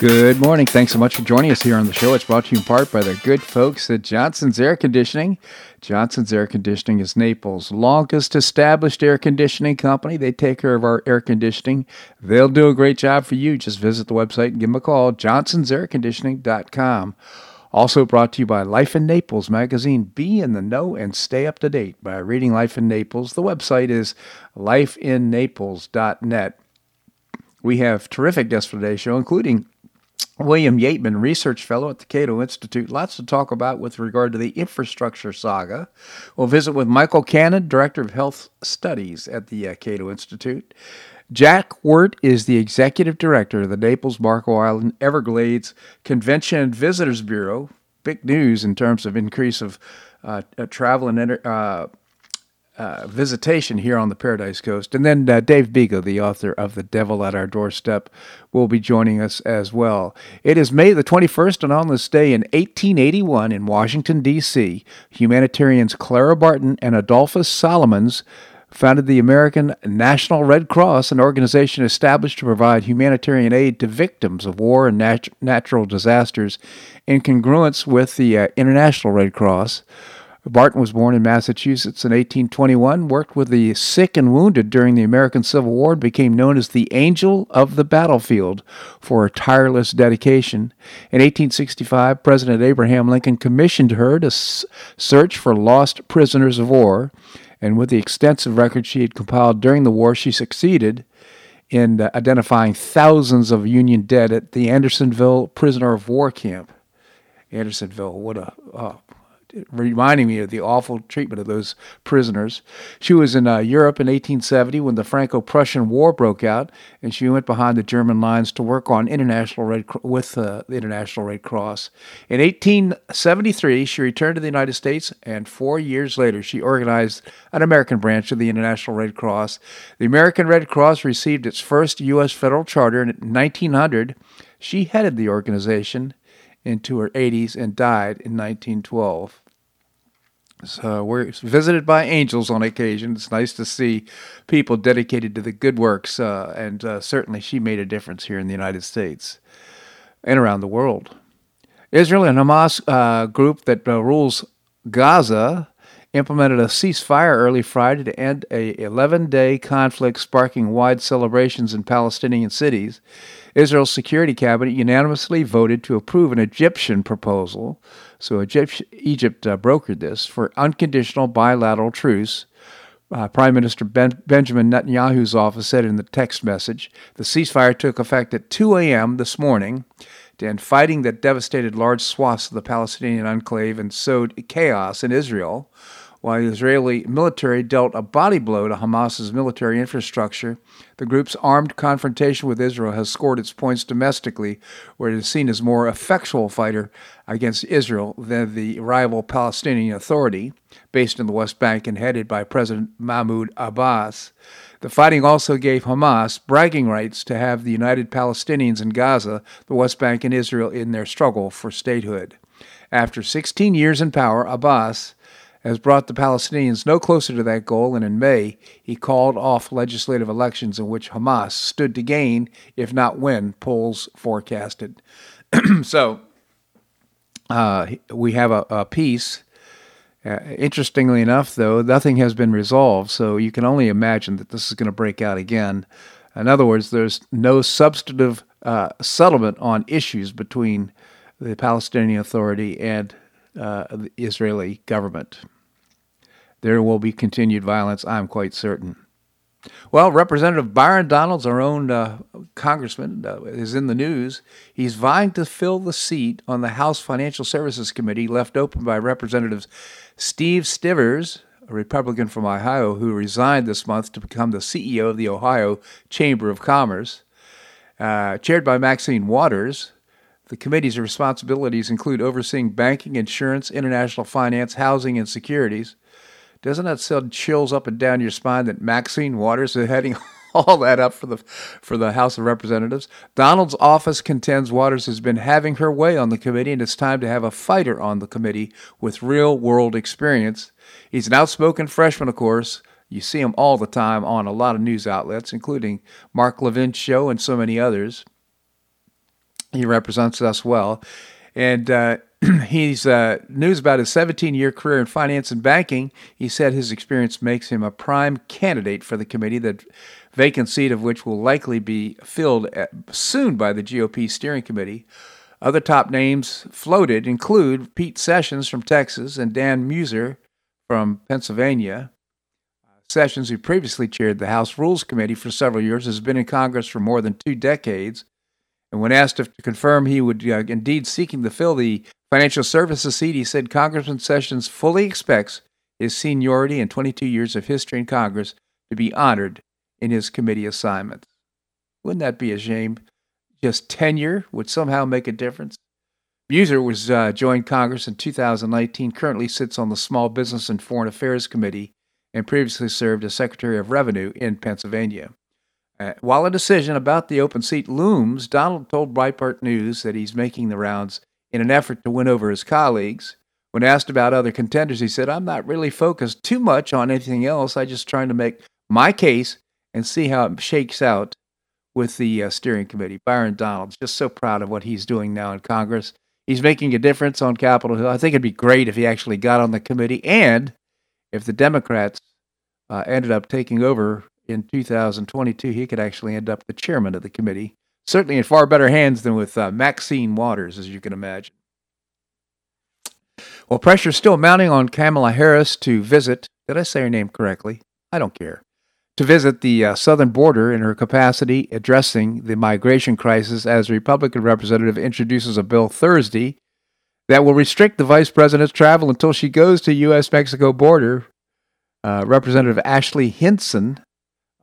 Good morning. Thanks so much for joining us here on the show. It's brought to you in part by the good folks at Johnson's Air Conditioning. Johnson's Air Conditioning is Naples' longest established air conditioning company. They take care of our air conditioning. They'll do a great job for you. Just visit the website and give them a call, johnsonsairconditioning.com. Also brought to you by Life in Naples magazine. Be in the know and stay up to date by reading Life in Naples. The website is lifeinnaples.net. We have terrific guests for today's show, including William Yeatman, research fellow at the Cato Institute. Lots to talk about with regard to the infrastructure saga. We'll visit with Michael Cannon, director of health studies at the uh, Cato Institute. Jack Wert is the executive director of the Naples Marco Island Everglades Convention and Visitors Bureau. Big news in terms of increase of uh, uh travel and uh, uh, visitation here on the Paradise Coast. And then uh, Dave Bego, the author of The Devil at Our Doorstep, will be joining us as well. It is May the 21st, and on this day in 1881 in Washington, D.C., humanitarians Clara Barton and Adolphus Solomons founded the American National Red Cross, an organization established to provide humanitarian aid to victims of war and nat- natural disasters in congruence with the uh, International Red Cross. Barton was born in Massachusetts in 1821, worked with the sick and wounded during the American Civil War, and became known as the Angel of the Battlefield for her tireless dedication. In 1865, President Abraham Lincoln commissioned her to search for lost prisoners of war, and with the extensive record she had compiled during the war, she succeeded in uh, identifying thousands of Union dead at the Andersonville prisoner of war camp. Andersonville, what a oh, reminding me of the awful treatment of those prisoners. She was in uh, Europe in 1870 when the Franco-Prussian War broke out, and she went behind the German lines to work on international Red with uh, the International Red Cross. In 1873, she returned to the United States, and four years later, she organized an American branch of the International Red Cross. The American Red Cross received its first U.S. federal charter in 1900. She headed the organization into her 80s and died in 1912. So we're visited by angels on occasion. It's nice to see people dedicated to the good works, uh, and uh, certainly she made a difference here in the United States and around the world. Israel and Hamas uh, group that uh, rules Gaza implemented a ceasefire early Friday to end a 11-day conflict, sparking wide celebrations in Palestinian cities. Israel's Security Cabinet unanimously voted to approve an Egyptian proposal so Egypt, Egypt uh, brokered this for unconditional bilateral truce. Uh, Prime Minister ben, Benjamin Netanyahu's office said in the text message the ceasefire took effect at 2 a.m. this morning to end fighting that devastated large swaths of the Palestinian enclave and sowed chaos in Israel while the Israeli military dealt a body blow to Hamas's military infrastructure, the group's armed confrontation with Israel has scored its points domestically, where it is seen as more effectual fighter against Israel than the rival Palestinian Authority, based in the West Bank and headed by President Mahmoud Abbas. The fighting also gave Hamas bragging rights to have the united Palestinians in Gaza, the West Bank, and Israel in their struggle for statehood. After 16 years in power, Abbas has brought the Palestinians no closer to that goal, and in May, he called off legislative elections in which Hamas stood to gain, if not win, polls forecasted. so, uh, we have a, a peace. Uh, interestingly enough, though, nothing has been resolved, so you can only imagine that this is going to break out again. In other words, there's no substantive uh, settlement on issues between the Palestinian Authority and uh, the Israeli government there will be continued violence, I'm quite certain. Well, Representative Byron Donalds, our own uh, congressman, uh, is in the news. He's vying to fill the seat on the House Financial Services Committee left open by Representatives Steve Stivers, a Republican from Ohio who resigned this month to become the CEO of the Ohio Chamber of Commerce. Uh, chaired by Maxine Waters, the committee's responsibilities include overseeing banking, insurance, international finance, housing, and securities. Doesn't that send chills up and down your spine that Maxine Waters is heading all that up for the for the House of Representatives. Donalds' office contends Waters has been having her way on the committee, and it's time to have a fighter on the committee with real world experience. He's an outspoken freshman, of course. You see him all the time on a lot of news outlets, including Mark Levin's show and so many others. He represents us well, and. Uh, he's uh, news about his 17 year career in finance and banking. He said his experience makes him a prime candidate for the committee, the vacant seat of which will likely be filled at, soon by the GOP steering committee. Other top names floated include Pete Sessions from Texas and Dan Meuser from Pennsylvania. Sessions, who previously chaired the House Rules Committee for several years, has been in Congress for more than two decades. And when asked if to confirm he would uh, indeed seeking to fill the financial services he said Congressman Sessions fully expects his seniority and 22 years of history in Congress to be honored in his committee assignments. Wouldn't that be a shame? Just tenure would somehow make a difference. Meuser was uh, joined Congress in 2019. Currently sits on the Small Business and Foreign Affairs Committee, and previously served as Secretary of Revenue in Pennsylvania. Uh, while a decision about the open seat looms, Donald told Breitbart News that he's making the rounds in an effort to win over his colleagues. When asked about other contenders, he said, I'm not really focused too much on anything else. I'm just trying to make my case and see how it shakes out with the uh, steering committee. Byron Donald's just so proud of what he's doing now in Congress. He's making a difference on Capitol Hill. I think it'd be great if he actually got on the committee and if the Democrats uh, ended up taking over in 2022, he could actually end up the chairman of the committee certainly in far better hands than with uh, Maxine Waters, as you can imagine. Well, pressure is still mounting on Kamala Harris to visit. Did I say her name correctly? I don't care. To visit the uh, southern border in her capacity addressing the migration crisis as a Republican representative introduces a bill Thursday that will restrict the vice president's travel until she goes to U.S. Mexico border. Uh, Representative Ashley Hinson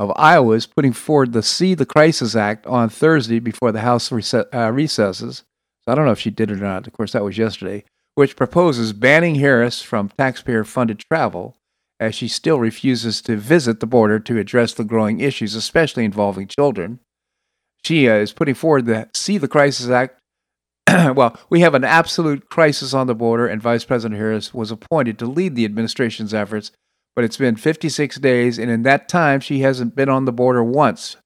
of Iowa is putting forward the See the Crisis Act on Thursday before the House uh, recesses. So I don't know if she did it or not. Of course, that was yesterday, which proposes banning Harris from taxpayer funded travel as she still refuses to visit the border to address the growing issues, especially involving children. She uh, is putting forward the See the Crisis Act. well, we have an absolute crisis on the border, and Vice President Harris was appointed to lead the administration's efforts but it's been 56 days, and in that time, she hasn't been on the border once.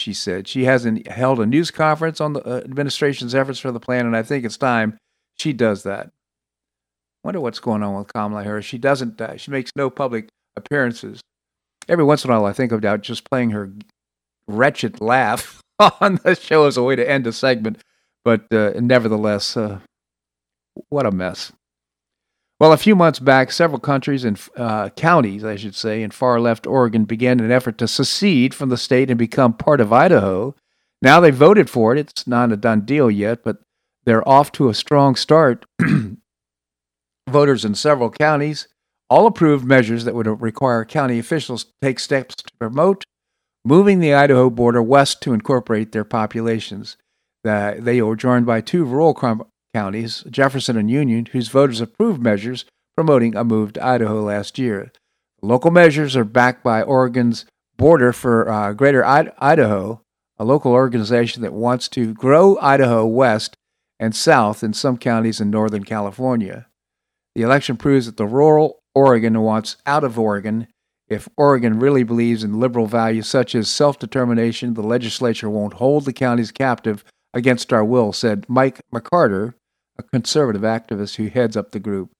She said she hasn't held a news conference on the uh, administration's efforts for the plan, and I think it's time she does that. Wonder what's going on with Kamala Harris. She doesn't. Uh, she makes no public appearances. Every once in a while, I think about just playing her wretched laugh on the show as a way to end a segment, but uh, nevertheless, uh, what a mess. Well, a few months back, several countries and uh, counties, I should say, in far left Oregon began an effort to secede from the state and become part of Idaho. Now they voted for it. It's not a done deal yet, but they're off to a strong start. Voters in several counties all approved measures that would require county officials to take steps to promote moving the Idaho border west to incorporate their populations. Uh, they were joined by two rural counties, Jefferson and Union, whose voters approved measures promoting a move to Idaho last year. Local measures are backed by Oregon's Border for uh, Greater I- Idaho, a local organization that wants to grow Idaho west and south in some counties in Northern California. The election proves that the rural Oregon wants out of Oregon. If Oregon really believes in liberal values such as self determination, the legislature won't hold the counties captive against our will, said Mike McCarter, a conservative activist who heads up the group.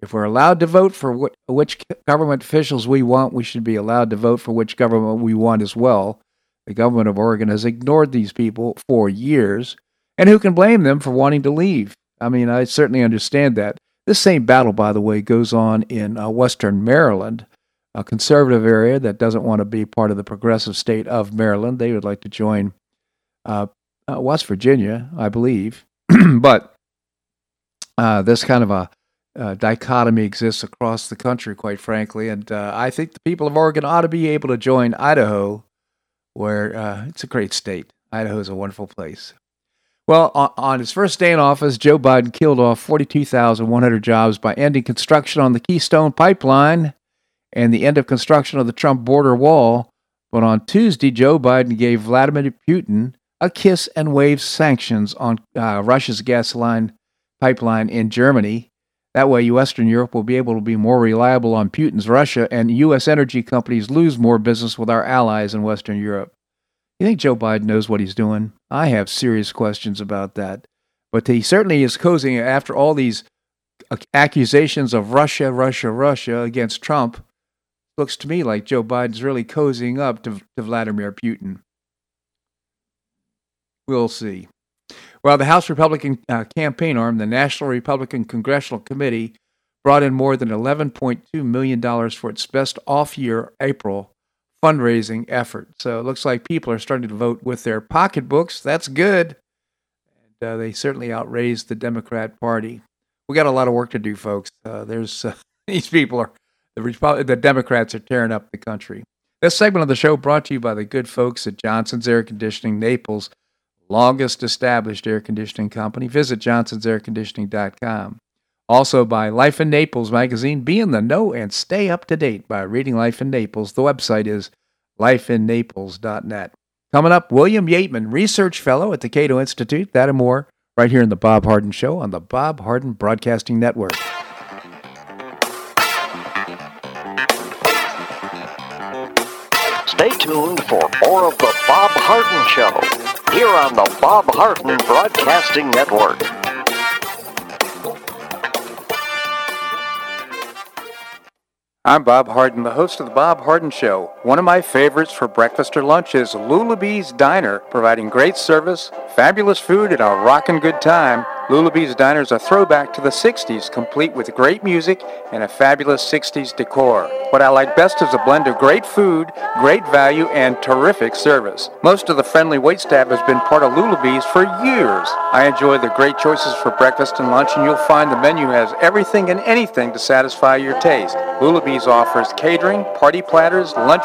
If we're allowed to vote for which government officials we want, we should be allowed to vote for which government we want as well. The government of Oregon has ignored these people for years, and who can blame them for wanting to leave? I mean, I certainly understand that. This same battle, by the way, goes on in uh, western Maryland, a conservative area that doesn't want to be part of the progressive state of Maryland. They would like to join uh, uh, West Virginia, I believe. but uh, this kind of a uh, dichotomy exists across the country, quite frankly. And uh, I think the people of Oregon ought to be able to join Idaho, where uh, it's a great state. Idaho is a wonderful place. Well, on, on his first day in office, Joe Biden killed off 42,100 jobs by ending construction on the Keystone Pipeline and the end of construction of the Trump border wall. But on Tuesday, Joe Biden gave Vladimir Putin a kiss and wave sanctions on uh, Russia's gasoline pipeline in Germany. That way, Western Europe will be able to be more reliable on Putin's Russia, and U.S. energy companies lose more business with our allies in Western Europe. You think Joe Biden knows what he's doing? I have serious questions about that. But he certainly is cozying after all these accusations of Russia, Russia, Russia against Trump. Looks to me like Joe Biden's really cozying up to, to Vladimir Putin. We'll see. Well, the House Republican uh, campaign arm, the National Republican Congressional Committee, brought in more than $11.2 million for its best off year, April, fundraising effort. So it looks like people are starting to vote with their pocketbooks. That's good. And uh, they certainly outraised the Democrat Party. We got a lot of work to do, folks. Uh, there's uh, these people are the, the Democrats are tearing up the country. This segment of the show brought to you by the good folks at Johnson's Air Conditioning Naples longest established air conditioning company. Visit johnsonsairconditioning.com. Also by Life in Naples magazine. Be in the know and stay up to date by reading Life in Naples. The website is lifeinnaples.net. Coming up, William Yeatman, Research Fellow at the Cato Institute. That and more right here in The Bob Harden Show on the Bob Harden Broadcasting Network. Stay tuned for more of The Bob Harden Show here on the Bob Harden Broadcasting Network. I'm Bob Harden, the host of the Bob Harden Show. One of my favorites for breakfast or lunch is Lulabee's Diner, providing great service, fabulous food, and a rockin' good time. Lulabee's Diner is a throwback to the 60s, complete with great music and a fabulous 60s decor. What I like best is a blend of great food, great value, and terrific service. Most of the friendly waitstaff has been part of Lulabee's for years. I enjoy the great choices for breakfast and lunch, and you'll find the menu has everything and anything to satisfy your taste. Lulabee's offers catering, party platters, lunch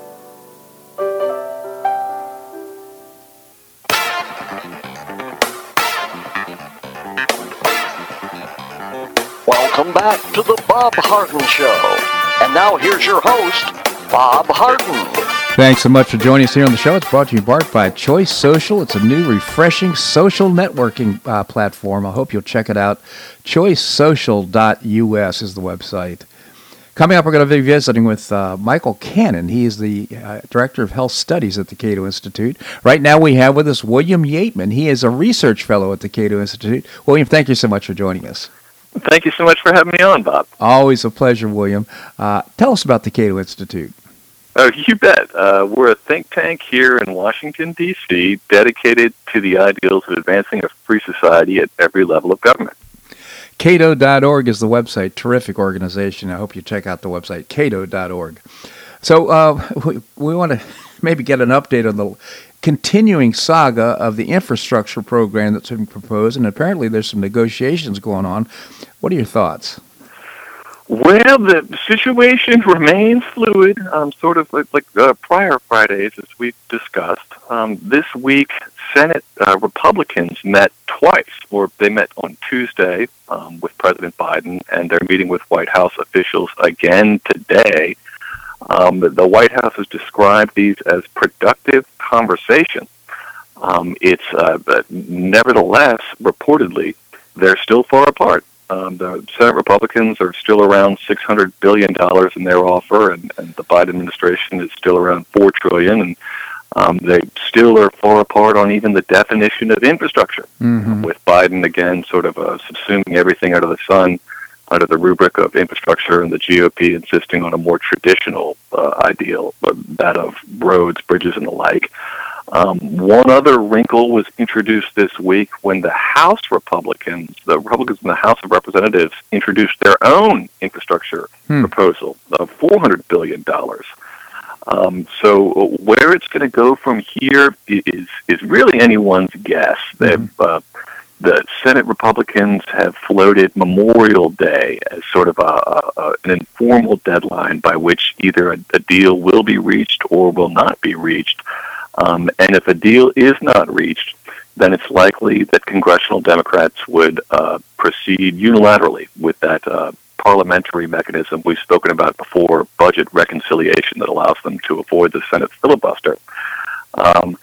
Welcome back to the Bob Harden Show. And now here's your host, Bob Harden. Thanks so much for joining us here on the show. It's brought to you by Choice Social. It's a new, refreshing social networking uh, platform. I hope you'll check it out. ChoiceSocial.us is the website. Coming up, we're going to be visiting with uh, Michael Cannon. He is the uh, Director of Health Studies at the Cato Institute. Right now, we have with us William Yeatman. He is a research fellow at the Cato Institute. William, thank you so much for joining us. Thank you so much for having me on, Bob. Always a pleasure, William. Uh, tell us about the Cato Institute. Oh, you bet. Uh, we're a think tank here in Washington, D.C., dedicated to the ideals of advancing a free society at every level of government. Cato.org is the website. Terrific organization. I hope you check out the website, cato.org. So uh, we, we want to maybe get an update on the continuing saga of the infrastructure program that's been proposed, and apparently there's some negotiations going on. What are your thoughts? Well, the situation remains fluid, um, sort of like, like uh, prior Fridays, as we've discussed. Um, this week, Senate uh, Republicans met twice, or they met on Tuesday um, with President Biden, and they're meeting with White House officials again today. Um, the White House has described these as productive conversations. Um, it's uh, nevertheless, reportedly, they're still far apart. Um, the Senate Republicans are still around six hundred billion dollars in their offer, and, and the Biden administration is still around four trillion, and um, they still are far apart on even the definition of infrastructure. Mm-hmm. With Biden again, sort of uh, subsuming everything out of the sun under the rubric of infrastructure, and the GOP insisting on a more traditional uh, ideal, uh, that of roads, bridges, and the like. Um, one other wrinkle was introduced this week when the House Republicans, the Republicans in the House of Representatives, introduced their own infrastructure hmm. proposal of $400 billion. Um, so where it's going to go from here is is really anyone's guess. Mm-hmm. Uh, the Senate Republicans have floated Memorial Day as sort of a, a, an informal deadline by which either a, a deal will be reached or will not be reached. Um, and if a deal is not reached, then it's likely that congressional Democrats would uh, proceed unilaterally with that uh, parliamentary mechanism we've spoken about before, budget reconciliation that allows them to avoid the Senate filibuster. Um,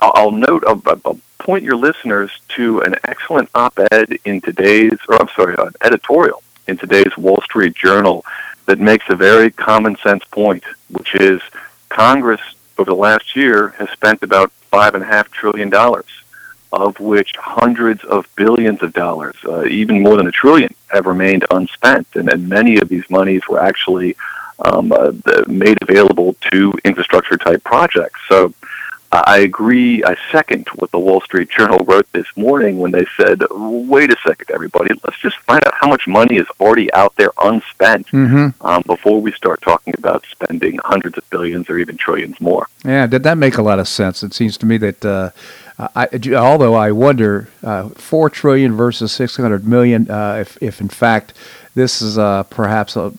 I'll note, I'll, I'll, point your listeners to an excellent op-ed in today's, or I'm sorry, an editorial in today's Wall Street Journal that makes a very common sense point, which is Congress over the last year has spent about five and a half trillion dollars, of which hundreds of billions of dollars, uh, even more than a trillion, have remained unspent, and, and many of these monies were actually um, uh, made available to infrastructure type projects. So I agree. I second what the Wall Street Journal wrote this morning when they said, "Wait a second, everybody. Let's just find out how much money is already out there unspent mm-hmm. um, before we start talking about spending hundreds of billions or even trillions more." Yeah, did that make a lot of sense? It seems to me that. Uh, I, although I wonder, uh, four trillion versus six hundred million. Uh, if, if in fact this is uh, perhaps a,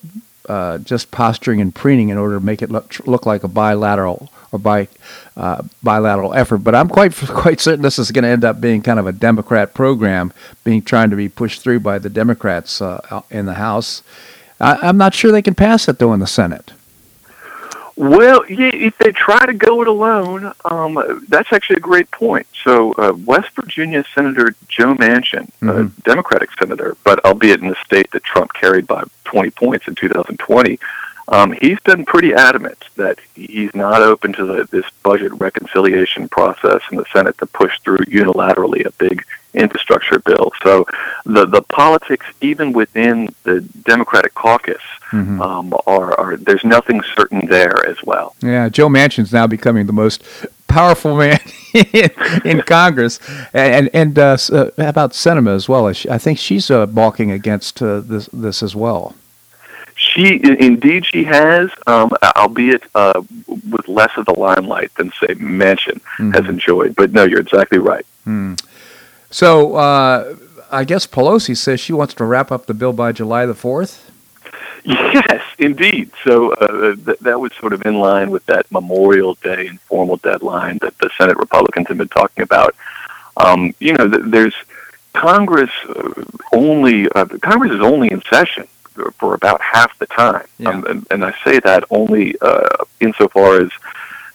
uh, just posturing and preening in order to make it look, look like a bilateral or by uh, bilateral effort. But I'm quite quite certain this is going to end up being kind of a Democrat program, being trying to be pushed through by the Democrats uh, in the House. I, am not sure they can pass it though in the Senate. Well, yeah, if they try to go it alone, um, that's actually a great point. So, uh, West Virginia Senator Joe Manchin, mm-hmm. a Democratic senator, but albeit in the state that Trump carried by 20 points in 2020, um, he's been pretty adamant that he's not open to the, this budget reconciliation process in the Senate to push through unilaterally a big infrastructure bill. So the the politics, even within the Democratic caucus, mm-hmm. um, are, are there's nothing certain there as well. Yeah, Joe Manchin's now becoming the most powerful man in, in Congress, and and uh, uh, about Sinema as well. I think she's uh, balking against uh, this this as well. She indeed she has, um, albeit uh, with less of the limelight than say Manchin mm-hmm. has enjoyed. But no, you're exactly right. Mm. So uh, I guess Pelosi says she wants to wrap up the bill by July the fourth. Yes, indeed. So uh, th- that was sort of in line with that Memorial Day informal deadline that the Senate Republicans have been talking about. Um, you know, th- there's Congress uh, only uh, Congress is only in session for about half the time. Yeah. Um, and, and, I say that only uh, insofar as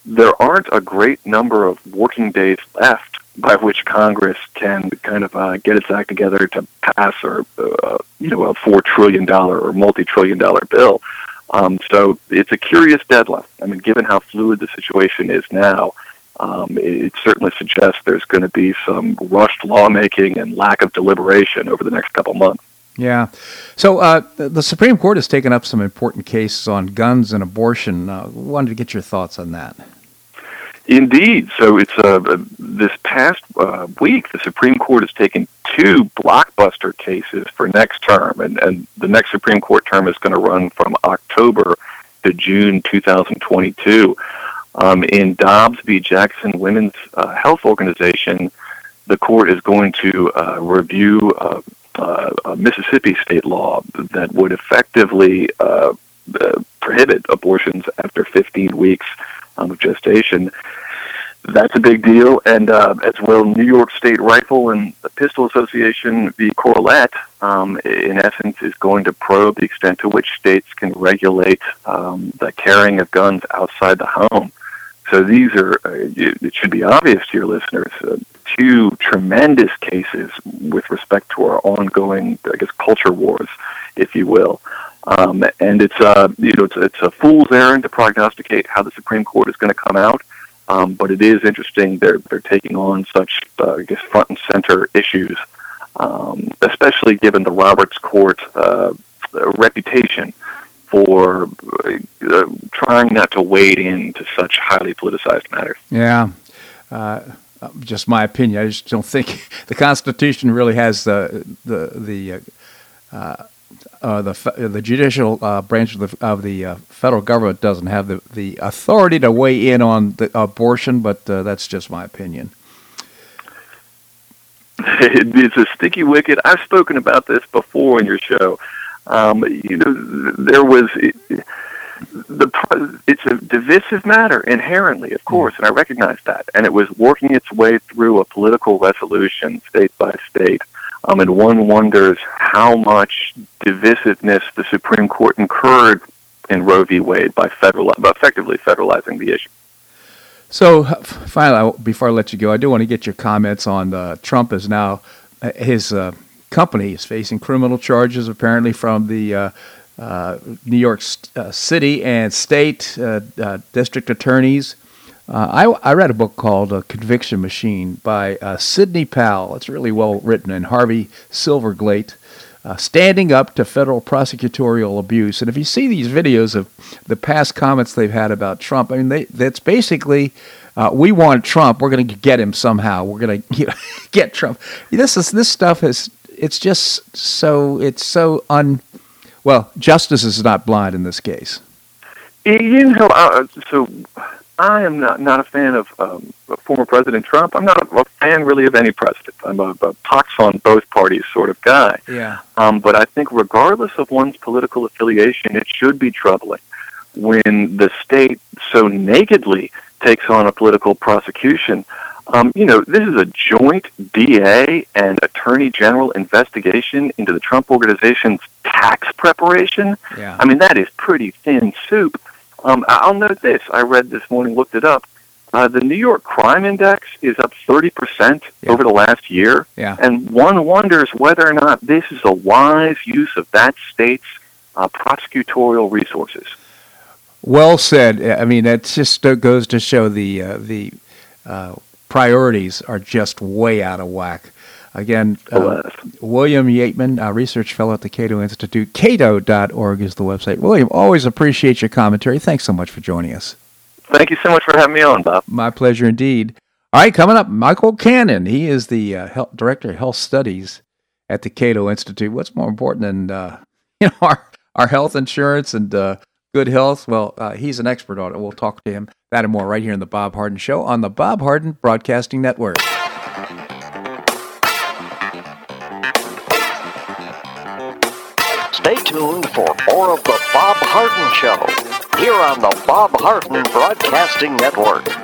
there aren't a great number of working days left by which Congress can kind of uh, get its act together to pass or uh, you know a four trillion dollar or multi trillion dollar bill. Um, so it's a curious deadline. I mean, given how fluid the situation is now, um, it certainly suggests there's going to be some rushed lawmaking and lack of deliberation over the next couple months. Yeah. So uh, the Supreme Court has taken up some important cases on guns and abortion. Uh, wanted to get your thoughts on that. Indeed. So it's uh, this past uh, week, the Supreme Court has taken two blockbuster cases for next term, and, and the next Supreme Court term is going to run from October to June 2022. Um, in Dobbs v. Jackson Women's uh, Health Organization, the court is going to uh, review uh, a Mississippi state law that would effectively uh, uh, prohibit abortions after 15 weeks um, of gestation. That's a big deal, and uh, as well, New York State Rifle and the Pistol Association v. Corlett, um, in essence, is going to probe the extent to which states can regulate um, the carrying of guns outside the home. So these are, uh, it should be obvious to your listeners, uh, two tremendous cases with respect to our ongoing, I guess, culture wars, if you will. Um, and it's, uh, you know, it's, it's a fool's errand to prognosticate how the Supreme Court is going to come out. Um, but it is interesting they're they're taking on such uh, I guess front and center issues, um, especially given the Roberts Court uh, reputation for uh, trying not to wade into such highly politicized matters. Yeah. Uh, just my opinion. I just don't think the Constitution really has the the the uh, uh, uh, the the judicial uh, branch of the of the uh, federal government doesn't have the, the authority to weigh in on the abortion, but uh, that's just my opinion. It's a sticky wicket. I've spoken about this before in your show. Um, you know, there was the it's a divisive matter inherently, of course, and I recognize that. And it was working its way through a political resolution, state by state. Um, and one wonders how much divisiveness the Supreme Court incurred in Roe v. Wade by federal, by effectively federalizing the issue. So, finally, before I let you go, I do want to get your comments on uh, Trump is now uh, his uh, company is facing criminal charges apparently from the uh, New York uh, City and state district attorneys uh, I, I read a book called uh, Conviction Machine by uh, Sidney Powell. It's really well written, and Harvey Silverglate, uh, standing up to federal prosecutorial abuse. And if you see these videos of the past comments they've had about Trump, I mean, they, that's basically. Uh, we want Trump. We're going to get him somehow. We're going to you know, get Trump. This is this stuff is. It's just so. It's so un. Well, justice is not blind in this case. You know, uh, so I am not, not a fan of um, former President Trump. I'm not a, a fan really of any president. I'm a, a pox on both parties sort of guy. Yeah. Um, but I think regardless of one's political affiliation, it should be troubling when the state so nakedly takes on a political prosecution. Um, you know, this is a joint DA and Attorney General investigation into the Trump organization's tax preparation. Yeah. I mean, that is pretty thin soup. Um, I'll note this. I read this morning, looked it up. Uh, the New York Crime Index is up 30% yeah. over the last year. Yeah. And one wonders whether or not this is a wise use of that state's uh, prosecutorial resources. Well said. I mean, that just goes to show the, uh, the uh, priorities are just way out of whack. Again, uh, William Yeatman, a research fellow at the Cato Institute. Cato.org is the website. William, always appreciate your commentary. Thanks so much for joining us. Thank you so much for having me on, Bob. My pleasure indeed. All right, coming up, Michael Cannon. He is the uh, health, director of health studies at the Cato Institute. What's more important than uh, you know our our health insurance and uh, good health? Well, uh, he's an expert on it. We'll talk to him that and more right here in the Bob Harden Show on the Bob Harden Broadcasting Network. Stay tuned for more of The Bob Harden Show here on the Bob Harden Broadcasting Network.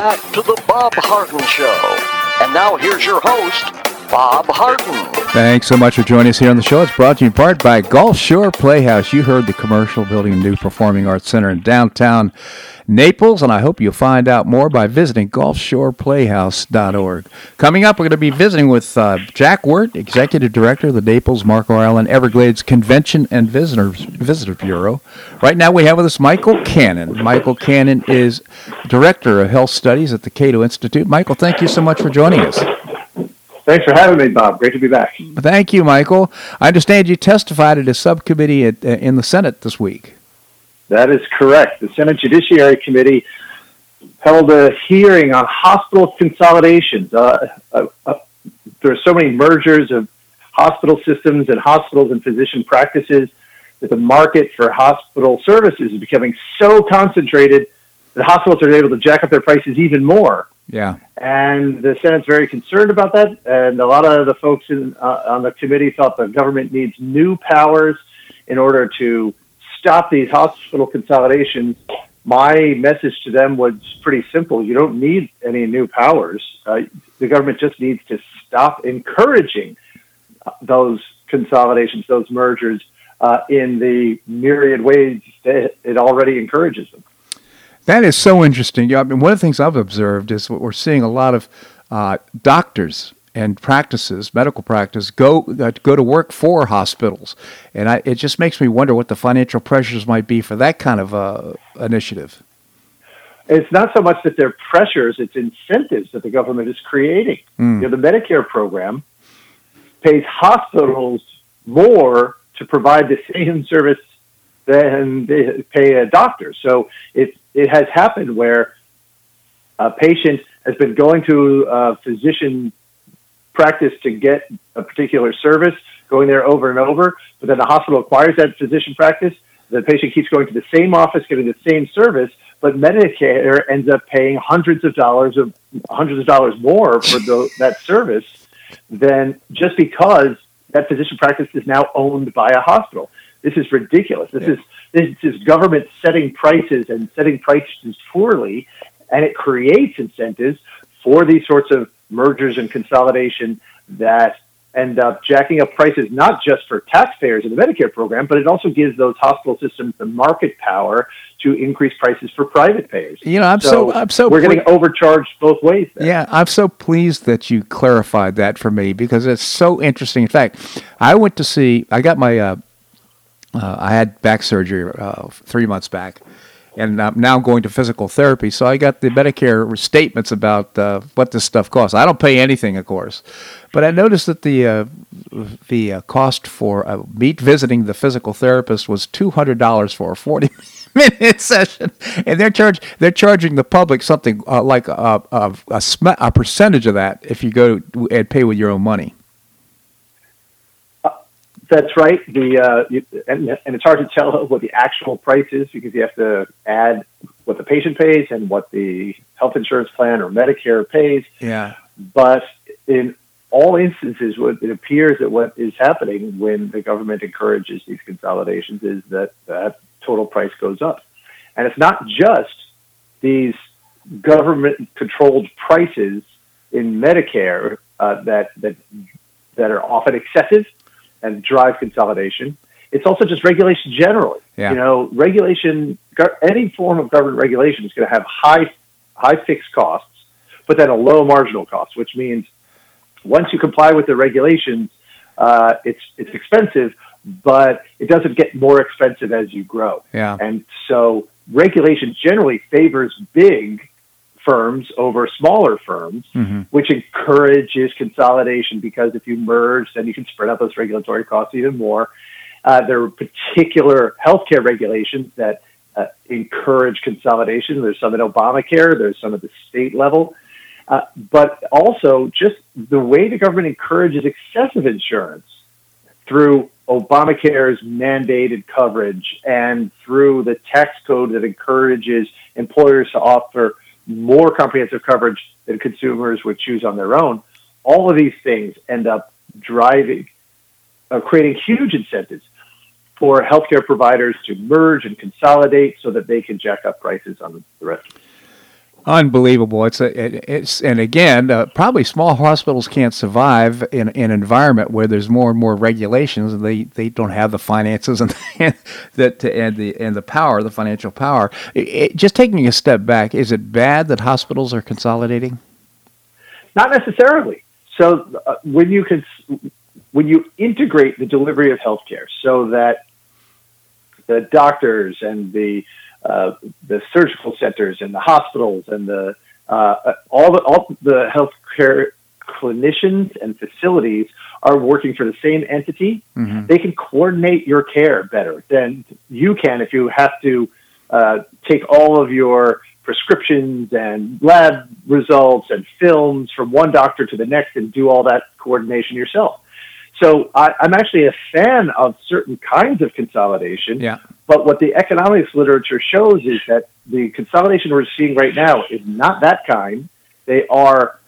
Back to the Bob Harden Show. And now here's your host, Bob Harden. Thanks so much for joining us here on the show. It's brought to you in part by Gulf Shore Playhouse. You heard the commercial building a new performing arts center in downtown Naples, and I hope you'll find out more by visiting GulfShorePlayhouse.org. Coming up, we're going to be visiting with uh, Jack Wert, Executive Director of the Naples, Marco Island, Everglades Convention and Visitors, Visitor Bureau. Right now, we have with us Michael Cannon. Michael Cannon is Director of Health Studies at the Cato Institute. Michael, thank you so much for joining us. Thanks for having me, Bob. Great to be back. Thank you, Michael. I understand you testified at a subcommittee at, uh, in the Senate this week. That is correct. The Senate Judiciary Committee held a hearing on hospital consolidations. Uh, uh, uh, there are so many mergers of hospital systems and hospitals and physician practices that the market for hospital services is becoming so concentrated that hospitals are able to jack up their prices even more. Yeah. And the Senate's very concerned about that. And a lot of the folks in, uh, on the committee thought the government needs new powers in order to stop these hospital consolidations, my message to them was pretty simple. You don't need any new powers. Uh, the government just needs to stop encouraging uh, those consolidations, those mergers, uh, in the myriad ways that it already encourages them. That is so interesting. Yeah, I mean, one of the things I've observed is what we're seeing a lot of uh, doctors and practices, medical practice, go uh, go to work for hospitals, and I, it just makes me wonder what the financial pressures might be for that kind of uh, initiative. It's not so much that they're pressures; it's incentives that the government is creating. Mm. You know, the Medicare program pays hospitals more to provide the same service than they pay a doctor. So it it has happened where a patient has been going to a physician practice to get a particular service, going there over and over, but then the hospital acquires that physician practice. The patient keeps going to the same office, getting the same service, but Medicare ends up paying hundreds of dollars of hundreds of dollars more for the, that service than just because that physician practice is now owned by a hospital. This is ridiculous. This yeah. is this is government setting prices and setting prices poorly, and it creates incentives for these sorts of mergers and consolidation that end up jacking up prices not just for taxpayers in the Medicare program, but it also gives those hospital systems the market power to increase prices for private payers. You know, I'm so, so I'm so we're ple- getting overcharged both ways. There. Yeah, I'm so pleased that you clarified that for me because it's so interesting. In fact, I went to see. I got my. Uh, uh, I had back surgery uh, three months back, and I'm now going to physical therapy. So I got the Medicare statements about uh, what this stuff costs. I don't pay anything, of course, but I noticed that the uh, the uh, cost for uh, meet visiting the physical therapist was two hundred dollars for a forty minute session, and they're charge they're charging the public something uh, like a a, a, sm- a percentage of that if you go and pay with your own money. That's right. The uh, and, and it's hard to tell what the actual price is because you have to add what the patient pays and what the health insurance plan or Medicare pays. Yeah. But in all instances, what it appears that what is happening when the government encourages these consolidations is that that total price goes up, and it's not just these government-controlled prices in Medicare uh, that that that are often excessive and drive consolidation. it's also just regulation generally. Yeah. You know, regulation, any form of government regulation is going to have high, high fixed costs, but then a low marginal cost, which means once you comply with the regulations, uh, it's it's expensive, but it doesn't get more expensive as you grow. Yeah. And so regulation generally favors big firms over smaller firms, Mhm. which encourages consolidation because if you merge, then you can spread out those regulatory costs even more. Uh, there are particular healthcare regulations that uh, encourage consolidation. There's some in Obamacare, there's some at the state level. Uh, but also, just the way the government encourages excessive insurance through Obamacare's mandated coverage and through the tax code that encourages employers to offer more comprehensive coverage than consumers would choose on their own. All of these things end up driving, uh, creating huge incentives for healthcare providers to merge and consolidate so that they can jack up prices on the rest. of it. Unbelievable! It's a, it, it's and again, uh, probably small hospitals can't survive in, in an environment where there's more and more regulations, and they, they don't have the finances and that and the and the power, the financial power. It, it- just taking a step back, is it bad that hospitals are consolidating? Not necessarily. So uh, when you can, when you integrate the delivery of healthcare, so that the doctors and the uh, the surgical centers and the hospitals and the uh, all the all the healthcare clinicians and facilities are working for the same entity, they can coordinate your care better than you can if you have to uh, take all of your prescriptions and lab results and films from one doctor to the next and do all that coordination yourself. So I, I'm actually a fan of certain kinds of consolidation. Yeah. But what the economics literature shows is that the consolidation we're seeing right now is not that kind. They are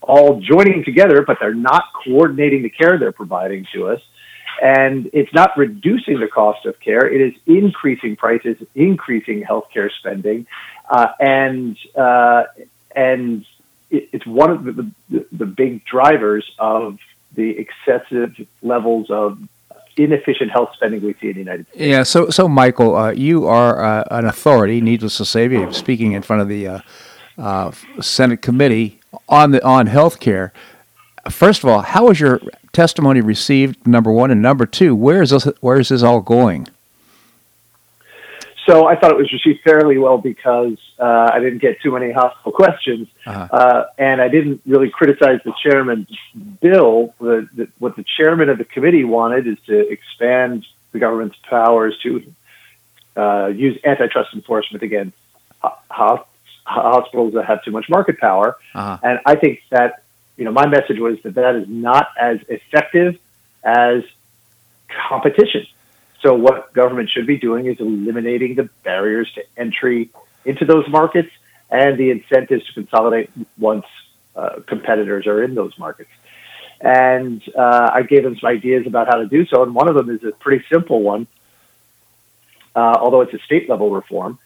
all joining together, but they're not coordinating the care they're providing to us. And it's not reducing the cost of care. It is increasing prices, increasing healthcare spending, uh, and uh, and it, it's one of the, the the big drivers of the excessive levels of inefficient health spending we see in the United States. Yeah. So so Michael, uh, you are uh, an authority. Needless to say, speaking in front of the uh, uh, Senate committee on the on healthcare. First of all, how was your testimony received? Number one, and number two, where is this? Where is this all going? So I thought it was received fairly well because uh, I didn't get too many hostile questions, Uh-huh. uh, and I didn't really criticize the chairman's bill. The, the, what the chairman of the committee wanted is to expand the government's powers to uh, use antitrust enforcement against ho- ho- hospitals that have too much market power. Uh-huh. And I think that you know my message was that that is not as effective as competition. So what government should be doing is eliminating the barriers to entry into those markets and the incentives to consolidate once uh, competitors are in those markets. And uh, I gave them some ideas about how to do so, and one of them is a pretty simple one, uh, although it's a state level reform.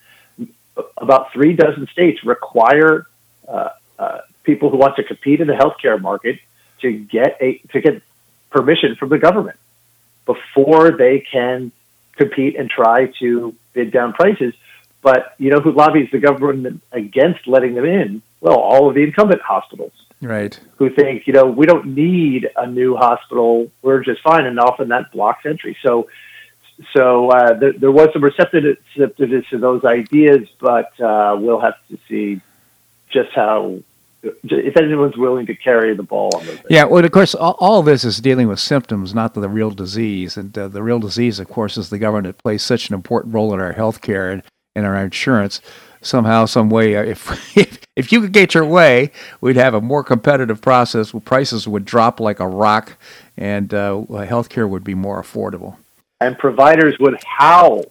About three dozen states require uh, uh, people who want to compete in the healthcare market to get a to get permission from the government before they can compete and try to bid down prices. But you know who lobbies the government against letting them in? Well, all of the incumbent hospitals Right. who think, you know, we don't need a new hospital. We're just fine. And often that blocks entry. So, so uh, there, there was some receptiveness to those ideas, but uh, we'll have to see just how, if anyone's willing to carry the ball on those. Yeah, well, of course, all, all this is dealing with symptoms, not the real disease. And uh, the real disease, of course, is the government plays such an important role in our health care and, and our insurance. Somehow, some way, uh, if, if if you could get your way, we'd have a more competitive process. Where prices would drop like a rock, and uh, health care would be more affordable. and providers would howl.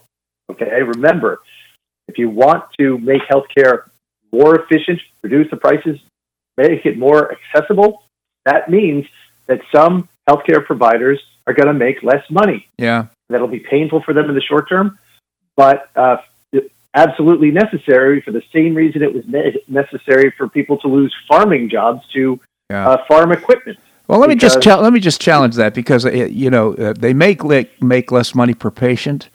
Okay, remember, if you want to make healthcare more efficient, reduce the prices, make it more accessible, that means that some healthcare providers are going to make less money. Yeah, That'll be painful for them in the short term, but uh, absolutely necessary for the same reason it was ne- necessary for people to lose farming jobs to yeah. uh, farm equipment. Well, let me just cha- let me just challenge that because uh, you know uh, they make make less money per patient,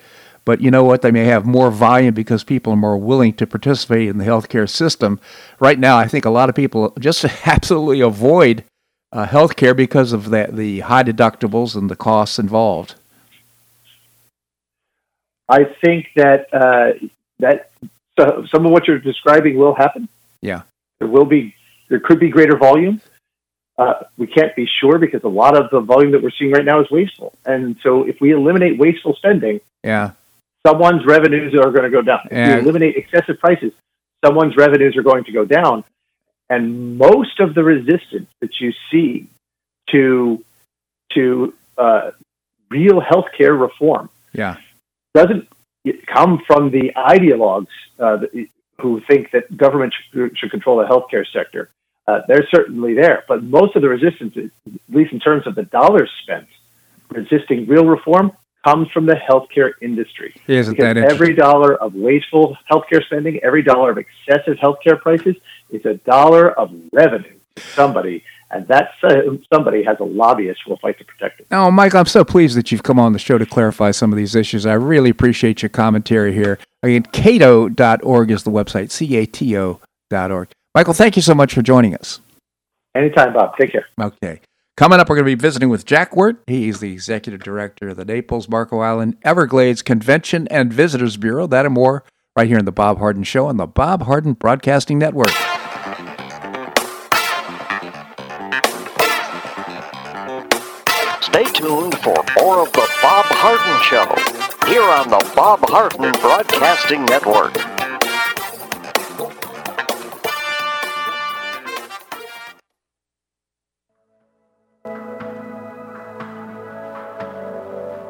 but you know what? They may have more volume because people are more willing to participate in the healthcare system. Right now, I think a lot of people just absolutely avoid uh, healthcare because of the the high deductibles and the costs involved. I think that uh, that so some of what you're describing will happen. Yeah, there will be there could be greater volume. Uh, we can't be sure because a lot of the volume that we're seeing right now is wasteful. And so if we eliminate wasteful spending, yeah, someone's revenues are going to go down. If we eliminate excessive prices, someone's revenues are going to go down. And most of the resistance that you see to to uh, real healthcare reform, yeah, doesn't come from the ideologues uh, who think that government should, should control the healthcare sector uh, they're certainly there. But most of the resistance, at least in terms of the dollars spent, resisting real reform comes from the healthcare industry. Isn't because every dollar of wasteful healthcare spending, every dollar of excessive healthcare prices is a dollar of revenue to somebody. And that somebody has a lobbyist who will fight to protect it. Oh, Mike, I'm so pleased that you've come on the show to clarify some of these issues. I really appreciate your commentary here. Again, cato.org is the website, C A T O.org. Michael, thank you so much for joining us. Anytime, Bob. Take care. Okay. Coming up, we're going to be visiting with Jack Wert. He's the executive director of the Naples, Marco Island, Everglades Convention and Visitors Bureau. That and more right here in the Bob Harden Show on the Bob Harden Broadcasting Network. Stay tuned for more of the Bob Harden Show here on the Bob Harden Broadcasting Network.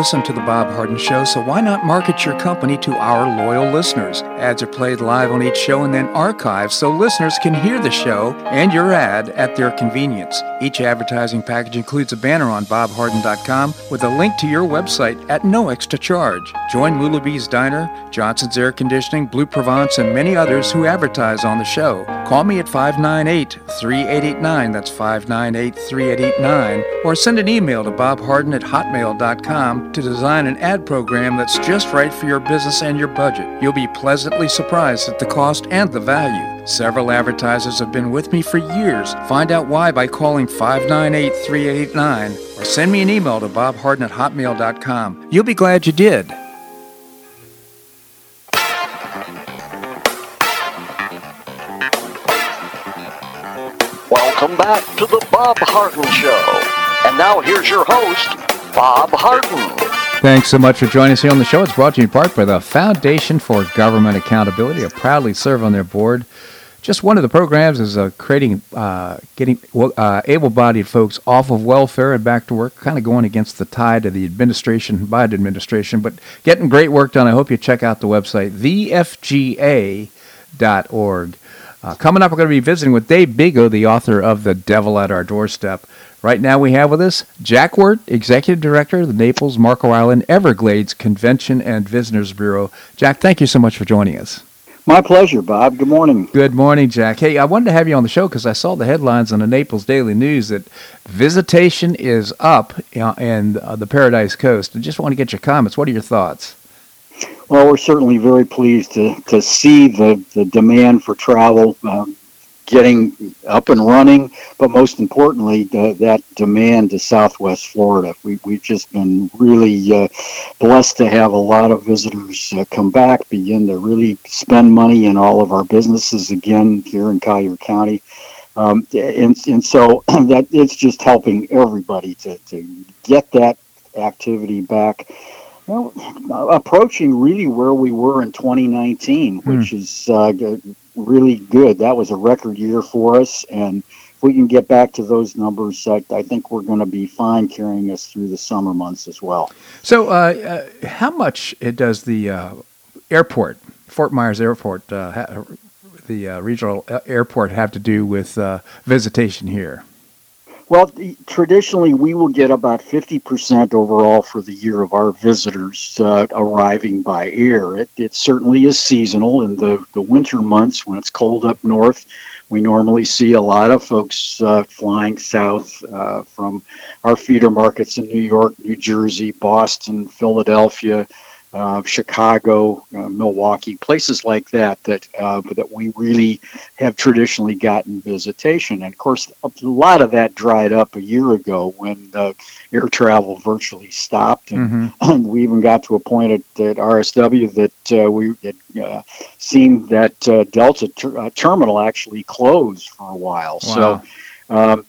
Listen to The Bob Harden Show, so why not market your company to our loyal listeners? Ads are played live on each show and then archived so listeners can hear the show and your ad at their convenience. Each advertising package includes a banner on bobharden.com with a link to your website at no extra charge. Join Lulabee's Diner, Johnson's Air Conditioning, Blue Provence, and many others who advertise on the show. Call me at 598 3889, that's 598 3889, or send an email to bobharden at hotmail.com to design an ad program that's just right for your business and your budget. You'll be pleasantly surprised at the cost and the value. Several advertisers have been with me for years. Find out why by calling 598 3889 or send me an email to bobharden at hotmail.com. You'll be glad you did. Welcome back to the Bob Harden Show. And now here's your host, Bob Harden. Thanks so much for joining us here on the show. It's brought to you in part by the Foundation for Government Accountability. I proudly serve on their board. Just one of the programs is uh, creating, uh, getting uh, able-bodied folks off of welfare and back to work, kind of going against the tide of the administration, Biden administration, but getting great work done. I hope you check out the website, thefga.org. Uh, coming up, we're going to be visiting with Dave Bego, the author of The Devil at Our Doorstep. Right now, we have with us Jack Wert, Executive Director of the Naples, Marco Island, Everglades Convention and Visitors Bureau. Jack, thank you so much for joining us. My pleasure, Bob. Good morning. Good morning, Jack. Hey, I wanted to have you on the show because I saw the headlines on the Naples Daily News that visitation is up in uh, the Paradise Coast. I just want to get your comments. What are your thoughts? Well, we're certainly very pleased to, to see the, the demand for travel um, getting up and running, but most importantly, uh, that demand to Southwest Florida. We, we've just been really uh, blessed to have a lot of visitors uh, come back, begin to really spend money in all of our businesses again here in Collier County. Um, and, and so that it's just helping everybody to, to get that activity back well, approaching really where we were in 2019, hmm. which is uh, really good. That was a record year for us, and if we can get back to those numbers, I, I think we're going to be fine carrying us through the summer months as well. So, uh, uh, how much does the uh, airport, Fort Myers Airport, uh, ha- the uh, regional airport, have to do with visitation here? Well, traditionally, we will get about 50% overall for the year of our visitors uh, arriving by air. It, it, certainly is seasonal in the, the winter months when it's cold up north. We normally see a lot of folks uh, flying south uh, from our feeder markets in New York, New Jersey, Boston, Philadelphia, uh, Chicago, uh, Milwaukee, places like that that uh, that we really have traditionally gotten visitation. And of course, a lot of that dried up a year ago when air travel virtually stopped, and, mm-hmm. we even got to a point at, at RSW that uh, we had uh, seen that uh, Delta ter- terminal actually closed for a while. Wow. So. Um,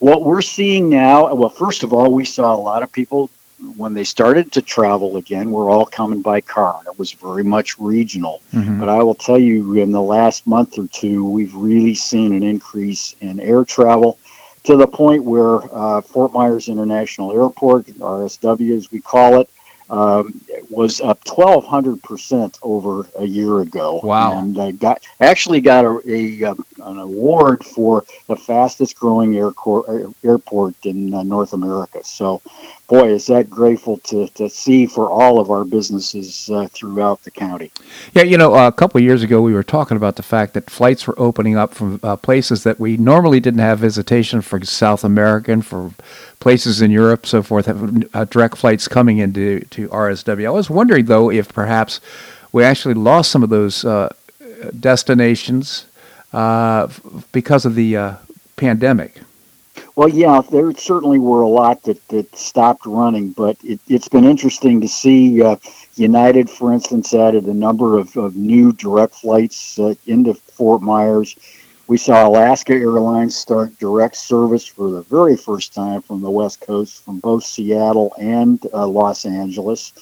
what we're seeing now, well, first of all, we saw a lot of people when they started to travel again, we're all coming by car. It was very much regional. Mm-hmm. But I will tell you, in the last month or two, we've really seen an increase in air travel to the point where uh, Fort Myers International Airport, RSW as we call it, um, was up 1,200% over a year ago. Wow. And uh, got actually got a, a um, an award for the fastest growing airport, airport in uh, North America. So boy, is that grateful to, to see for all of our businesses uh, throughout the county. Yeah, you know, uh, a couple of years ago, we were talking about the fact that flights were opening up from uh, places that we normally didn't have visitation for South American, for places in Europe, so forth, have uh, direct flights coming into to RSW. I was wondering, though, if perhaps we actually lost some of those uh, destinations uh, because of the pandemic. Well, yeah, there certainly were a lot that, that stopped running, but it, has been interesting to see uh, United, for instance, added a number of, of new direct flights uh, into Fort Myers. We saw Alaska Airlines start direct service for the very first time from the West Coast from both Seattle and uh, Los Angeles.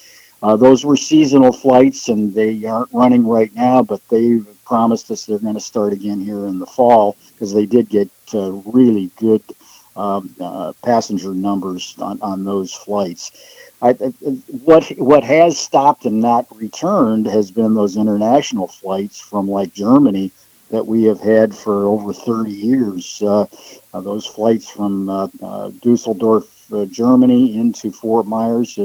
Uh, those were seasonal flights, and they aren't running right now, but they've promised us they're going to start again here in the fall because they did get uh, really good um, uh, passenger numbers on, on those flights. I, what what has stopped and not returned has been those international flights from like Germany that we have had for over 30 years. Uh, uh, those flights from uh, uh, Dusseldorf, uh, Germany, into Fort Myers,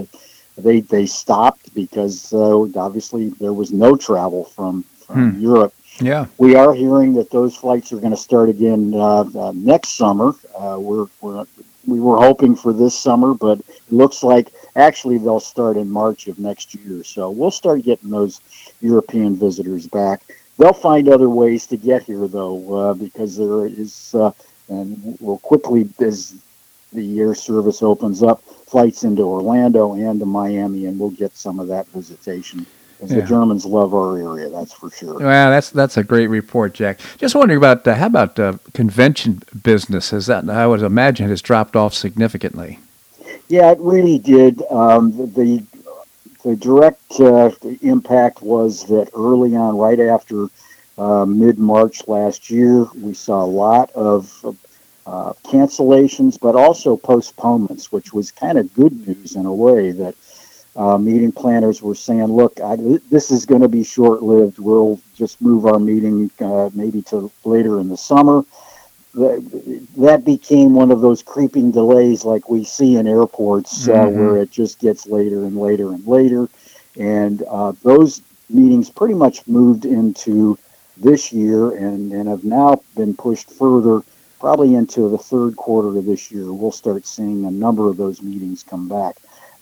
they they stopped because obviously there was no travel from from hmm. Europe yeah, we are hearing that those flights are going to start again uh, uh, next summer. Uh, we're, we're we were hoping for this summer, but it looks like actually they'll start in March of next year. So we'll start getting those European visitors back. They'll find other ways to get here though, uh, because there is, uh, and will quickly as the air service opens up, flights into Orlando and to Miami, and we'll get some of that visitation. Yeah. the Germans love our area, that's for sure. Well, that's that's a great report, Jack. Just wondering about uh, how about uh, convention business? Has that I would imagine it has dropped off significantly. Yeah, it really did. Um, the the direct uh, impact was that early on, right after uh, mid March last year, we saw a lot of uh, cancellations, but also postponements, which was kind of good news in a way that uh, meeting planners were saying, look, I, this is going to be short lived. We'll just move our meeting uh, maybe to later in the summer. That, became one of those creeping delays like we see in airports uh, mm-hmm. where it just gets later and later and later. And uh, those meetings pretty much moved into this year and, and have now been pushed further, probably into the third quarter of this year. We'll start seeing a number of those meetings come back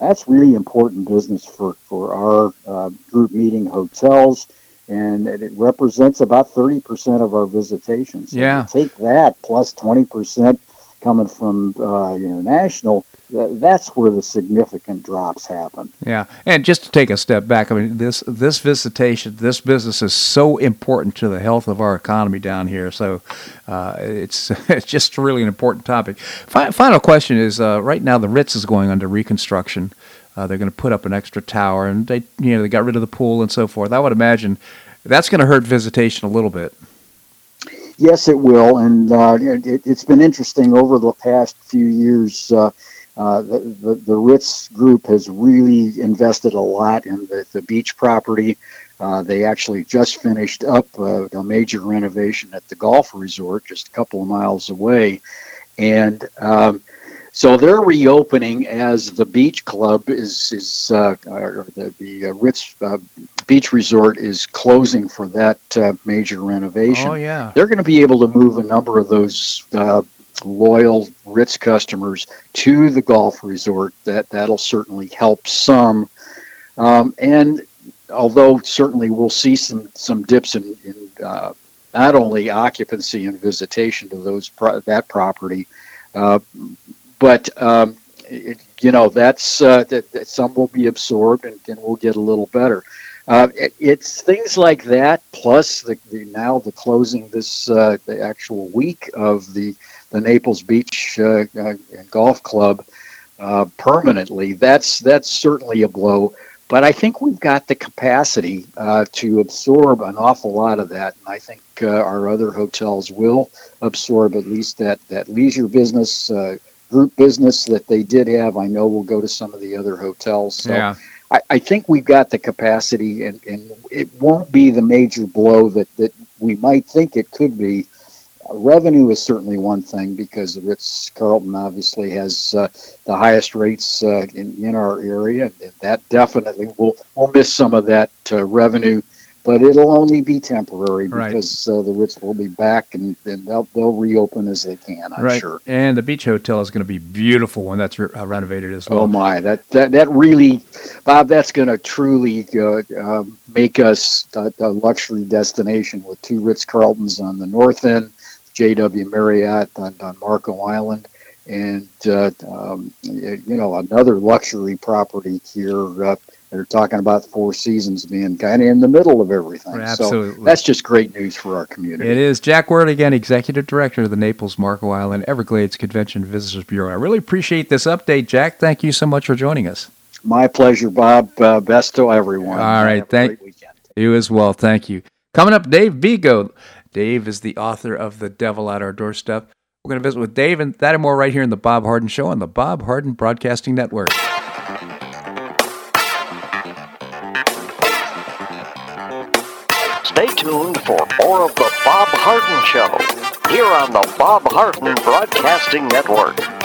that's really important business for, for our uh, group meeting hotels and it represents about 30% of our visitations. So yeah. Take that plus 20% coming from uh, international that's where the significant drops happen. Yeah, and just to take a step back, I mean this this visitation, this business is so important to the health of our economy down here. So uh, it's it's just really an important topic. final question is: uh, right now the Ritz is going under reconstruction. Uh, they're going to put up an extra tower, and they you know they got rid of the pool and so forth. I would imagine that's going to hurt visitation a little bit. Yes, it will, and uh, it, has been interesting over the past few years. Uh, the, the, the, Ritz group has really invested a lot in the, the beach property. Uh, they actually just finished up uh, a major renovation at the golf resort just a couple of miles away. And um, so they're reopening as the beach club is, is uh, or the, the uh, Ritz uh, Beach Resort is closing for that major renovation. Oh, yeah. They're going to be able to move a number of those loyal Ritz customers to the golf resort. That that'll certainly help some. Um, and although certainly we'll see some some dips in, in uh, not only occupancy and visitation to those pro- that property, uh, but um, it, you know that's uh, that, that, some will be absorbed and, and we'll get a little better. Uh, it, it's things like that, plus the, the now the closing this uh, the actual week of the the Naples Beach uh, uh, Golf Club uh, permanently. That's that's certainly a blow. But I think we've got the capacity uh, to absorb an awful lot of that, and I think uh, our other hotels will absorb at least that that leisure business, uh, group business that they did have. I know will go to some of the other hotels. So yeah. I, I think we've got the capacity, and, and it won't be the major blow that, that we might think it could be revenue is certainly one thing because the Ritz Carlton obviously has uh, the highest rates uh, in, in our area. That definitely will will miss some of that uh, revenue, but it'll only be temporary because right. Uh, the Ritz will be back and, and they'll, they'll reopen as they can. I'm right. sure. And the beach hotel is going to be beautiful when that's re- uh, renovated as well. Oh my, that that, that really, Bob, that's going to truly uh, um, make us a, a luxury destination with two Ritz Carltons on the north end JW Marriott on, on Marco Island, and uh, um, you know another luxury property here. Uh, they're talking about Four Seasons being kind of in the middle of everything. Absolutely. So that's just great news for our community. It is. Jack Wert again, Executive Director of the Naples Marco Island Everglades Convention Visitors Bureau. I really appreciate this update, Jack. Thank you so much for joining us. My pleasure, Bob. Uh, best to everyone. All right. Thank you as well. Thank you. Coming up, Dave Bego. Dave is the author of The Devil at Our Doorstep. We're going to visit with Dave and that and more right here in The Bob Harden Show on the Bob Harden Broadcasting Network. Stay tuned for more of The Bob Harden Show here on the Bob Harden Broadcasting Network.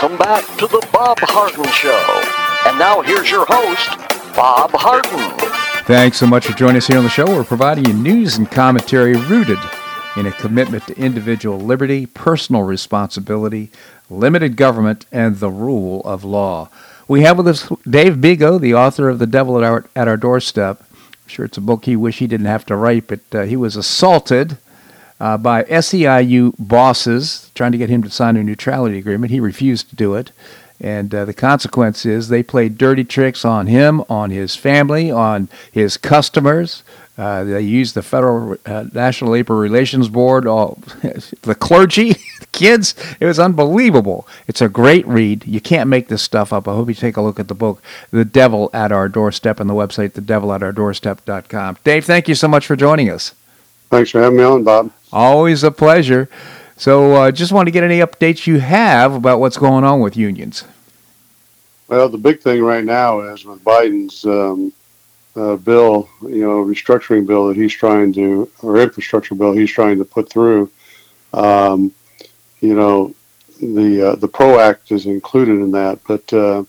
Welcome back to the Bob Harden Show. And now here's your host, Bob Harden. Thanks so much for joining us here on the show. We're providing you news and commentary rooted in a commitment to individual liberty, personal responsibility, limited government, and the rule of law. We have with us Dave Bego, the author of The Devil at Our, at Our Doorstep. I'm sure it's a book he wish he didn't have to write, but uh, he was assaulted uh, by SEIU bosses trying to get him to sign a neutrality agreement. He refused to do it. And uh, the consequence is they played dirty tricks on him, on his family, on his customers. Uh, they used the Federal uh, National Labor Relations Board, all the clergy, the kids. It was unbelievable. It's a great read. You can't make this stuff up. I hope you take a look at the book, The Devil at Our Doorstep, and the website, thedevilatourdoorstep.com. Dave, thank you so much for joining us. Thanks for having me on, Bob. Always a pleasure. So, uh, just want to get any updates you have about what's going on with unions. Well, the big thing right now is with Biden's um, uh, bill, you know, restructuring bill that he's trying to, or infrastructure bill he's trying to put through. Um, you know, the uh, the PRO Act is included in that, but uh,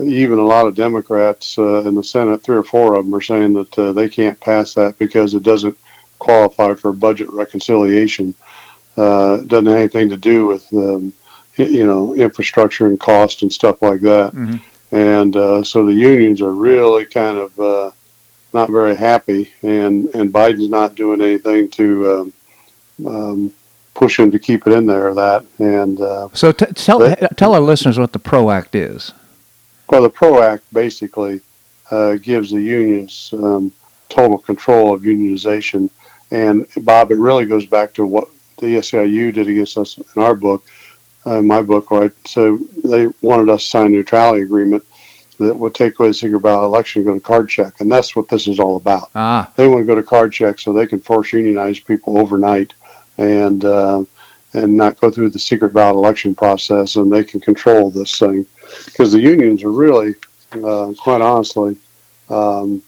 even a lot of Democrats uh, in the Senate, three or four of them, are saying that uh, they can't pass that because it doesn't qualify for budget reconciliation. Uh, doesn't have anything to do with um, you know infrastructure and cost and stuff like that. Mm-hmm. And uh, so the unions are really kind of uh, not very happy, and and Biden's not doing anything to um, um, push him to keep it in there. That and uh, So, t- tell tell our listeners what the PRO Act is. well, the PRO Act basically uh, gives the unions um, total control of unionization. And Bob, it really goes back to what the SEIU did against us in our book, uh, my book, right? So they wanted us to sign a neutrality agreement that would take away the secret ballot election and go to card check. And that's what this is all about. Ah, They want to go to card check so they can force unionize people overnight and uh, and not go through the secret ballot election process, and they can control this thing because the unions are really, uh, quite honestly, um,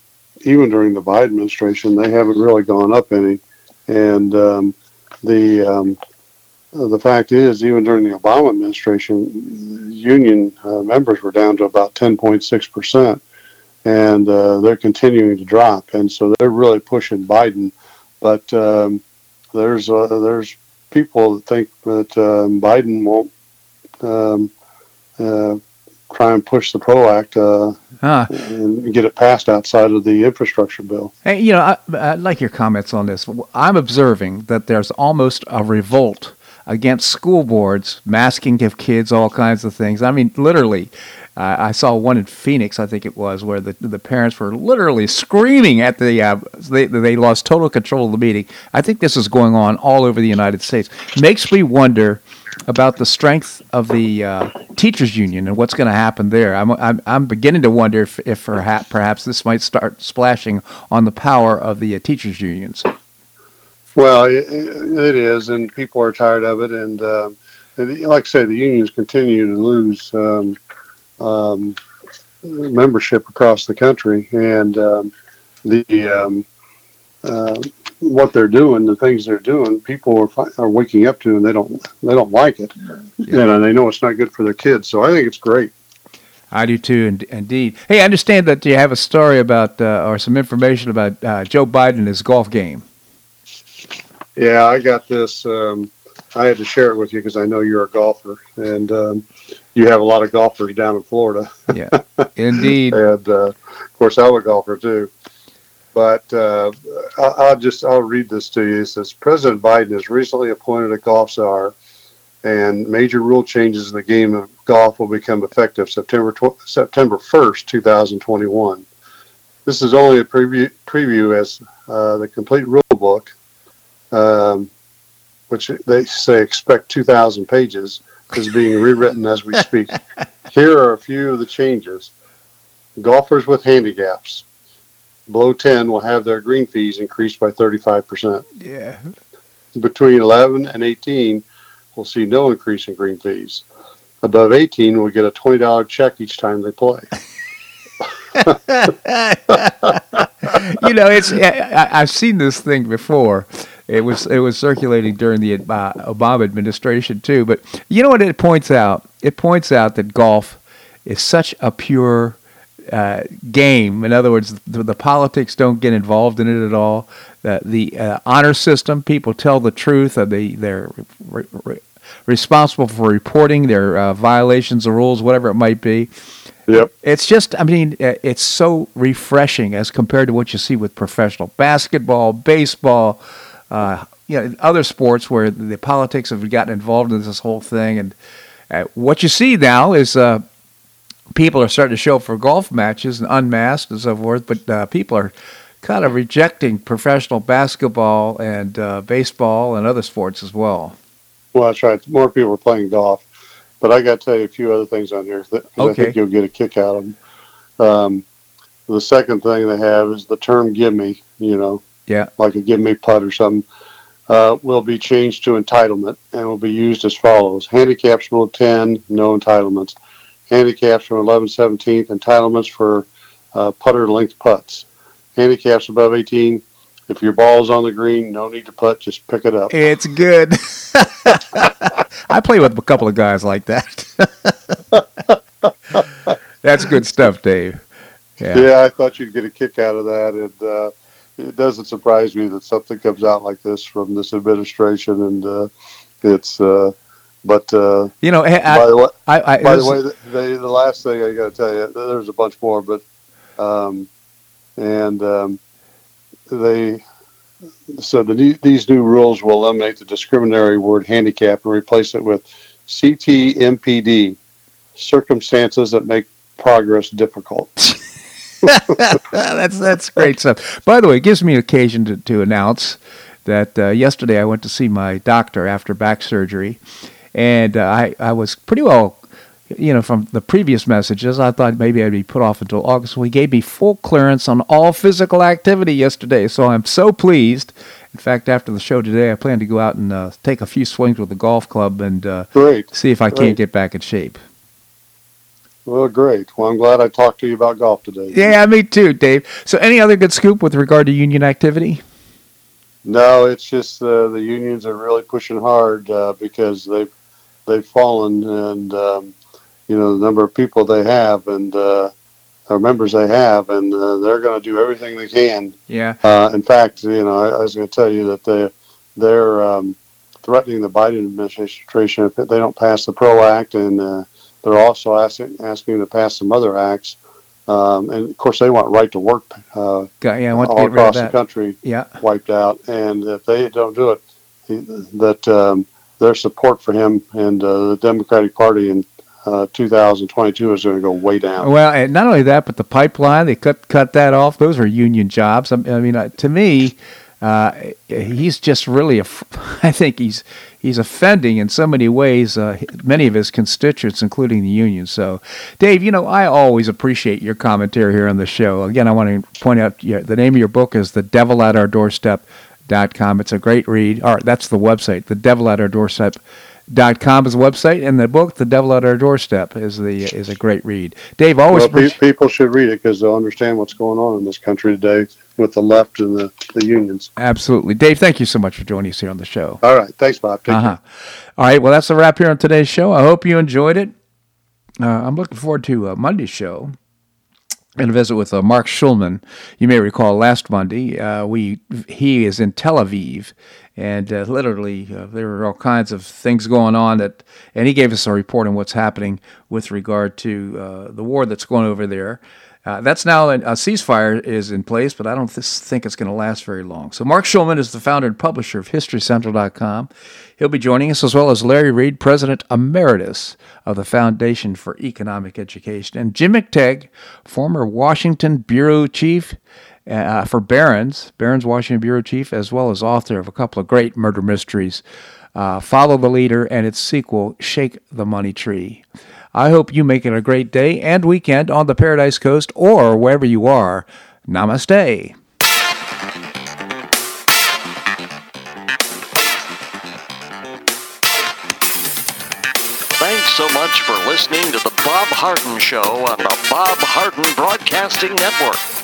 even during the Biden administration, they haven't really gone up any, and um, the um, uh, the fact is, even during the Obama administration, union uh, members were down to about 10.6 percent, and uh, they're continuing to drop, and so they're really pushing Biden. But um, there's uh, there's people that think that um, Biden won't um, uh, try and push the PRO Act uh, ah. and get it passed outside of the infrastructure bill. Hey, you know, I, I like your comments on this. I'm observing that there's almost a revolt against school boards masking of kids all kinds of things. I mean, literally. Uh, I saw one in Phoenix, I think it was, where the the parents were literally screaming at the uh, they they lost total control of the meeting. I think this is going on all over the United States. Makes me wonder about the strength of the uh, teachers union and what's going to happen there. I'm, I'm I'm beginning to wonder if if perhaps perhaps this might start splashing on the power of the uh, teachers unions. Well, it, it is, and people are tired of it. And, uh, like I say, the unions continue to lose um, um, membership across the country, and um, the um, uh, what they're doing, the things they're doing, people are fi- are waking up to, and they don't they don't like it, yeah. and they know it's not good for their kids. So I think it's great. I do too, ind- indeed. Hey, I understand that you have a story about uh, or some information about uh, Joe Biden and his golf game. Yeah, I got this. Um, I had to share it with you because I know you're a golfer, and um, you have a lot of golfers down in Florida. Yeah, indeed. and uh, of course, I'm a golfer too. But uh, I- I'll just I'll read this to you. It says President Biden has recently appointed a golf czar, and major rule changes in the game of golf will become effective September tw- September 1st, 2021. This is only a preview preview as uh, the complete rule book, um, which they say expect 2,000 pages, is being rewritten as we speak. Here are a few of the changes. Golfers with handicaps below 10 will have their green fees increased by 35%. Yeah. Between 11 and 18 will see no increase in green fees. Above 18 will get a $20 check each time they play. you know, it's I, I've seen this thing before. It was it was circulating during the Obama administration too. But you know what it points out? It points out that golf is such a pure uh, game. In other words, the, the, politics don't get involved in it at all. Uh, the uh, honor system, people tell the truth. Uh, they they're re- re- responsible for reporting their uh, violations of rules, whatever it might be. Yep. It's just, I mean, uh, it's so refreshing as compared to what you see with professional basketball, baseball, uh, you know, other sports where the politics have gotten involved in this whole thing. And uh, what you see now is uh, people are starting to show up for golf matches and unmasked and so forth, but uh, people are kind of rejecting professional basketball and uh, baseball and other sports as well. Well, that's right. More people are playing golf. But I got to tell you a few other things on here that okay. I think you'll get a kick out of them. Um, the second thing they have is the term "give me," you know, yeah, like a "give me" putt or something. Uh, will be changed to entitlement and will be used as follows: handicaps below 10, no entitlements. Handicaps from 11 17th, entitlements for uh, putter length putts. Handicaps above 18, if your ball's on the green, no need to putt, just pick it up. It's good. I play with a couple of guys like that. That's good stuff, Dave. Yeah. yeah, I thought you'd get a kick out of that, and uh, it doesn't surprise me that something comes out like this from this administration, and uh, it's. Uh, but uh, you know, I, by the way, I, I, by the way, the, the, last thing I got to tell you, there's a bunch more, but um, and um, they so the, these new rules will eliminate the discriminatory word handicap and replace it with CTMPD, circumstances that make progress difficult. that's that's great stuff. By the way, it gives me occasion to, to announce that uh, yesterday I went to see my doctor after back surgery, and uh, I I was pretty well you know, from the previous messages, I thought maybe I'd be put off until August. Well, he gave me full clearance on all physical activity yesterday, so I'm so pleased. In fact, after the show today, I plan to go out and uh, take a few swings with the golf club and uh, see if I great. can't get back in shape. Well, great. Well, I'm glad I talked to you about golf today. Yeah, me too, Dave. So, any other good scoop with regard to union activity? No, it's just uh, the unions are really pushing hard uh, because they've they've fallen and um, you know the number of people they have and uh, or members they have, and uh, they're going to do everything they can. Yeah. Uh, in fact, you know, I, I was going to tell you that they they're um, threatening the Biden administration if they don't pass the PRO Act, and uh, they're also asking asking him to pass some other acts. Um, and of course, they want right to work uh, yeah, all across the country yeah. wiped out. And if they don't do it, he, that um, their support for him and uh, the Democratic Party and uh, 2022 is going to go way down. Well, and not only that, but the pipeline they cut cut that off. Those are union jobs. I, mean, uh, to me, uh, he's just really. I think he's he's offending in so many ways uh, many of his constituents, including the union. So, Dave, you know, I always appreciate your commentary here on the show. Again, I want to point out the name of your book is "The Devil at Our Doorstep." Dot com. It's a great read. All right, that's the website, the devil at our doorstep dot com is the website, and the book, "The Devil at Our Doorstep," is the is a great read. Dave, always well, people should read it because they'll understand what's going on in this country today with the left and the, the unions. Absolutely, Dave. Thank you so much for joining us here on the show. All right, thanks, Bob. Take uh-huh. All right, well, that's a wrap here on today's show. I hope you enjoyed it. Uh, I'm looking forward to uh, Monday's show and a visit with uh, Marc Schulman. You may recall last Monday, uh, we he is in Tel Aviv, and uh, literally uh, there were all kinds of things going on that, and he gave us a report on what's happening with regard to uh, the war that's going over there. Uh, that's now a ceasefire is in place, but I don't th- think it's going to last very long. So Marc Schulman is the founder and publisher of HistoryCentral.com. He'll be joining us as well as Larry Reed, President Emeritus of the Foundation for Economic Education, and Jim McTague, former Washington Bureau Chief uh, for Barron's, Barron's Washington Bureau Chief, as well as author of a couple of great murder mysteries uh, Follow the Leader, and its sequel, Shake the Money Tree. I hope you make it a great day and weekend on the Paradise Coast or wherever you are. Namaste. Thanks so much for listening to the Bob Harden Show on the Bob Harden Broadcasting Network.